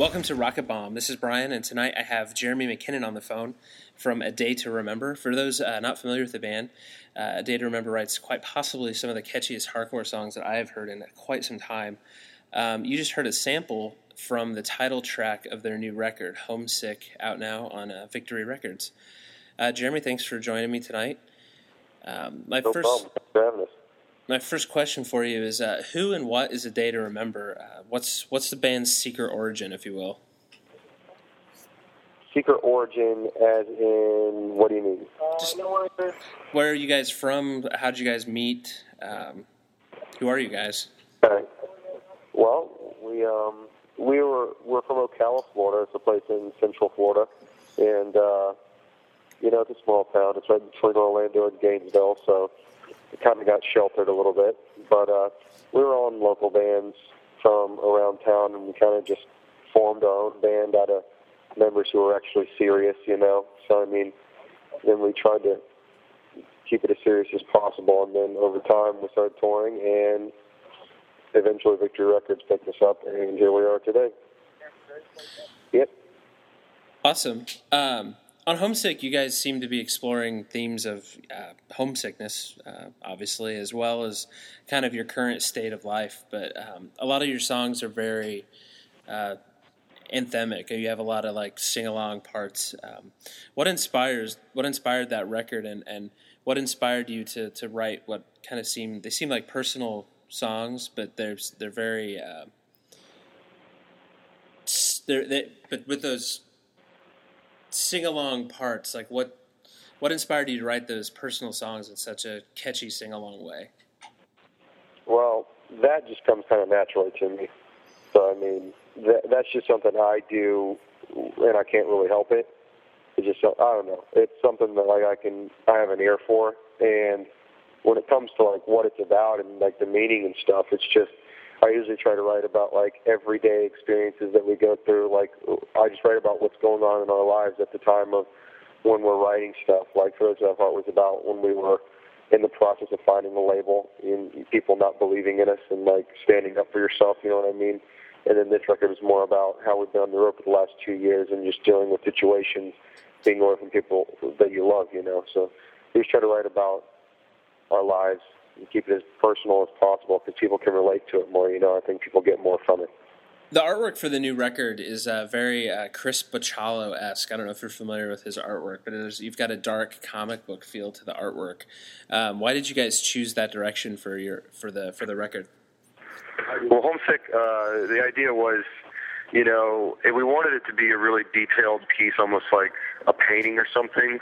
Welcome to Rocket Bomb. This is Brian, and tonight I have Jeremy McKinnon on the phone from A Day to Remember. For those uh, not familiar with the band, uh, A Day to Remember writes quite possibly some of the catchiest hardcore songs that I have heard in quite some time. Um, you just heard a sample from the title track of their new record, Homesick, out now on uh, Victory Records. Uh, Jeremy, thanks for joining me tonight. Um, my no first, problem. Thanks for having us. My first question for you is: uh, Who and what is a day to remember? Uh, what's what's the band's secret origin, if you will? Secret origin, as in, what do you mean? Just- Where are you guys from? How did you guys meet? Um, who are you guys? Okay. Well, we um we were we're from Ocala, Florida. It's a place in Central Florida, and uh, you know it's a small town. It's right between Orlando and Gainesville, so it kind of got sheltered a little bit. But uh, we were on local bands from around town, and we kind of just formed our own band out of members who were actually serious, you know. So I mean, then we tried to keep it as serious as possible, and then over time we started touring and eventually Victory Records picked us up, and here we are today. Yep. Awesome. Um, on Homesick, you guys seem to be exploring themes of uh, homesickness, uh, obviously, as well as kind of your current state of life. But um, a lot of your songs are very uh, anthemic. You have a lot of like sing along parts. Um, what inspires? What inspired that record, and, and what inspired you to, to write what kind of seem they seem like personal songs, but they're they're very uh, they're they, but with those sing along parts, like what what inspired you to write those personal songs in such a catchy sing along way? Well, that just comes kind of naturally to me. So I mean, that, that's just something I do, and I can't really help it. It's just I don't know. It's something that like I can I have an ear for, and when it comes to like what it's about and like the meaning and stuff, it's just I usually try to write about like everyday experiences that we go through. Like I just write about what's going on in our lives at the time of when we're writing stuff. Like for example, it was about when we were in the process of finding a label and people not believing in us and like standing up for yourself. You know what I mean? And then this record is more about how we've been on the road for the last two years and just dealing with situations, being away from people that you love. You know, so we just try to write about our lives and keep it as personal as possible because people can relate to it more. You know, I think people get more from it. The artwork for the new record is uh, very uh, Chris Bachalo esque. I don't know if you're familiar with his artwork, but you've got a dark comic book feel to the artwork. Um, why did you guys choose that direction for your for the for the record? Well, Homesick, uh, the idea was, you know, we wanted it to be a really detailed piece, almost like a painting or something.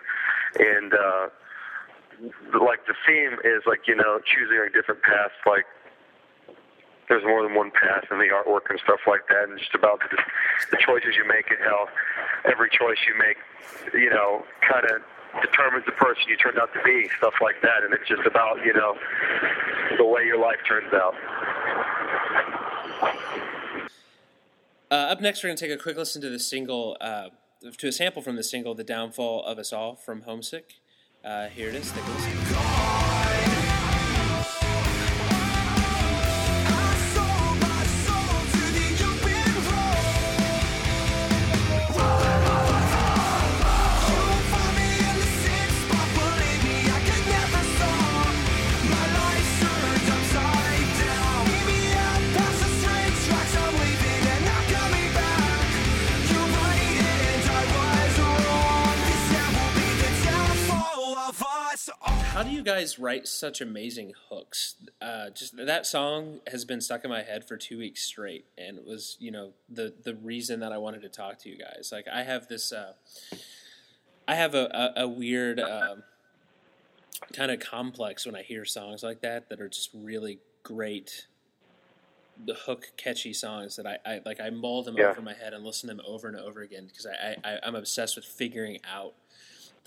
And, uh, like, the theme is, like, you know, choosing a different path, like, there's more than one path in the artwork and stuff like that, and just about the, the choices you make and how every choice you make, you know, kind of determines the person you turned out to be, stuff like that. And it's just about, you know, the way your life turns out. Uh, up next, we're going to take a quick listen to the single, uh, to a sample from the single "The Downfall of Us All" from Homesick. Uh, here it is. Take a listen. Guys write such amazing hooks? Uh, just that song has been stuck in my head for two weeks straight, and it was you know the the reason that I wanted to talk to you guys. Like I have this, uh, I have a a, a weird um, kind of complex when I hear songs like that that are just really great. The hook, catchy songs that I, I like. I mull them Yeah. over my head and listen to them over and over again because I, I I'm obsessed with figuring out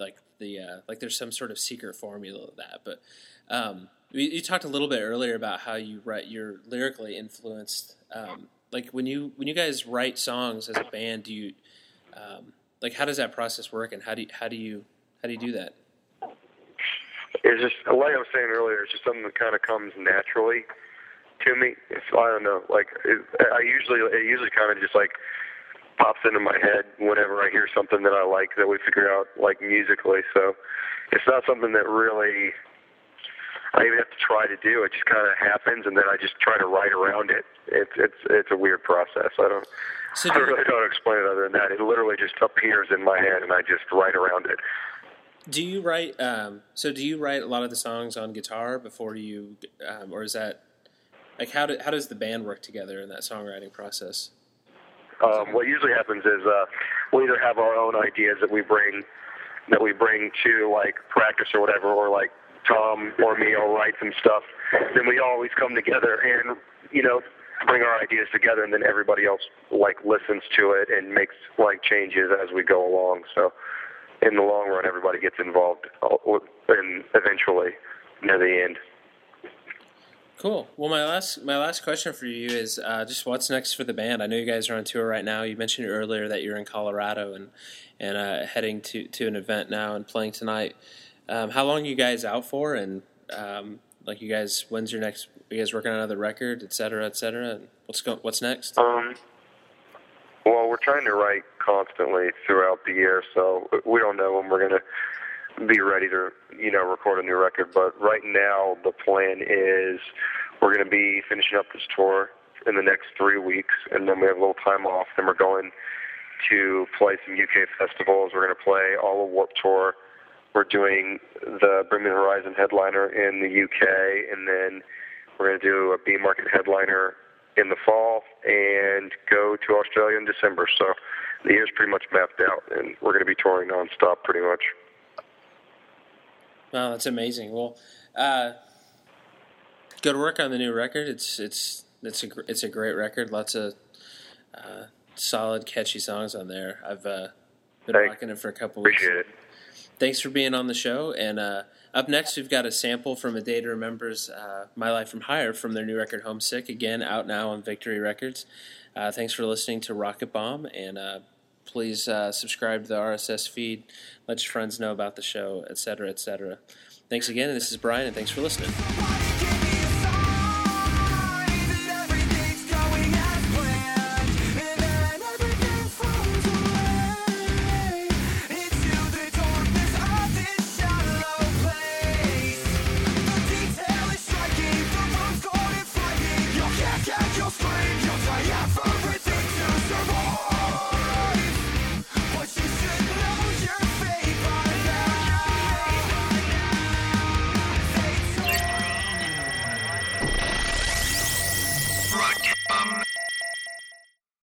like the uh, like there's some sort of secret formula of that. But um, you, you talked a little bit earlier about how you write you're lyrically influenced. Um, like when you when you guys write songs as a band, do you um, like how does that process work, and how do you, how do you how do you do that? It's just like I was saying earlier. It's just something that kind of comes naturally to me. It's, I don't know. Like it, I usually, it usually kind of just like pops into my head whenever I hear something that I like that we figure out like musically. So it's not something that really I even have to try to do. It just kind of happens, and then I just try to write around it. It's it's it's a weird process. I don't. So do I really don't explain it other than that. It literally just appears in my head, and I just write around it. Do you write? Um, so do you write a lot of the songs on guitar before you, um, or is that like how do, how does the band work together in that songwriting process? Um, what usually happens is uh, we either have our own ideas that we bring that we bring to like practice or whatever, or like Tom or me will write some stuff. Then we always come together and you know bring our ideas together, and then everybody else like listens to it and makes like changes as we go along. So in the long run, everybody gets involved, uh, and eventually near the end. Cool. Well, my last my last question for you is uh, just what's next for the band? I know you guys are on tour right now. You mentioned earlier that you're in Colorado and and uh, heading to, to an event now and playing tonight. Um, how long are you guys out for? And um, like, you guys, when's your next? You guys working on another record, et cetera, et cetera? And what's go, What's next? Um. Well, we're trying to write constantly throughout the year, so we don't know when we're gonna be ready to you know record a new record. But right now, the plan is we're going to be finishing up this tour in the next three weeks, and then we have a little time off. Then we're going to play some UK festivals. We're going to play all of Warped Tour. We're doing the Bring Me the Horizon headliner in the UK, and then we're going to do a B Market headliner in the fall and go to Australia in December. So the year's pretty much mapped out, and we're going to be touring nonstop pretty much. Wow, that's amazing. Well, uh, good work on the new record. It's it's it's a it's a great record. Lots of uh, solid, catchy songs on there. I've uh, been Thanks. rocking it for a couple weeks. Appreciate it. Thanks for being on the show. And uh, up next, we've got a sample from A Day to Remember's uh, "My Life from Hire" from their new record "Homesick." Again, out now on Victory Records. Uh, thanks for listening to Rocket Bomb and please uh, subscribe to the RSS feed, let your friends know about the show, etc., etc. Thanks again. This is Brian, and thanks for listening.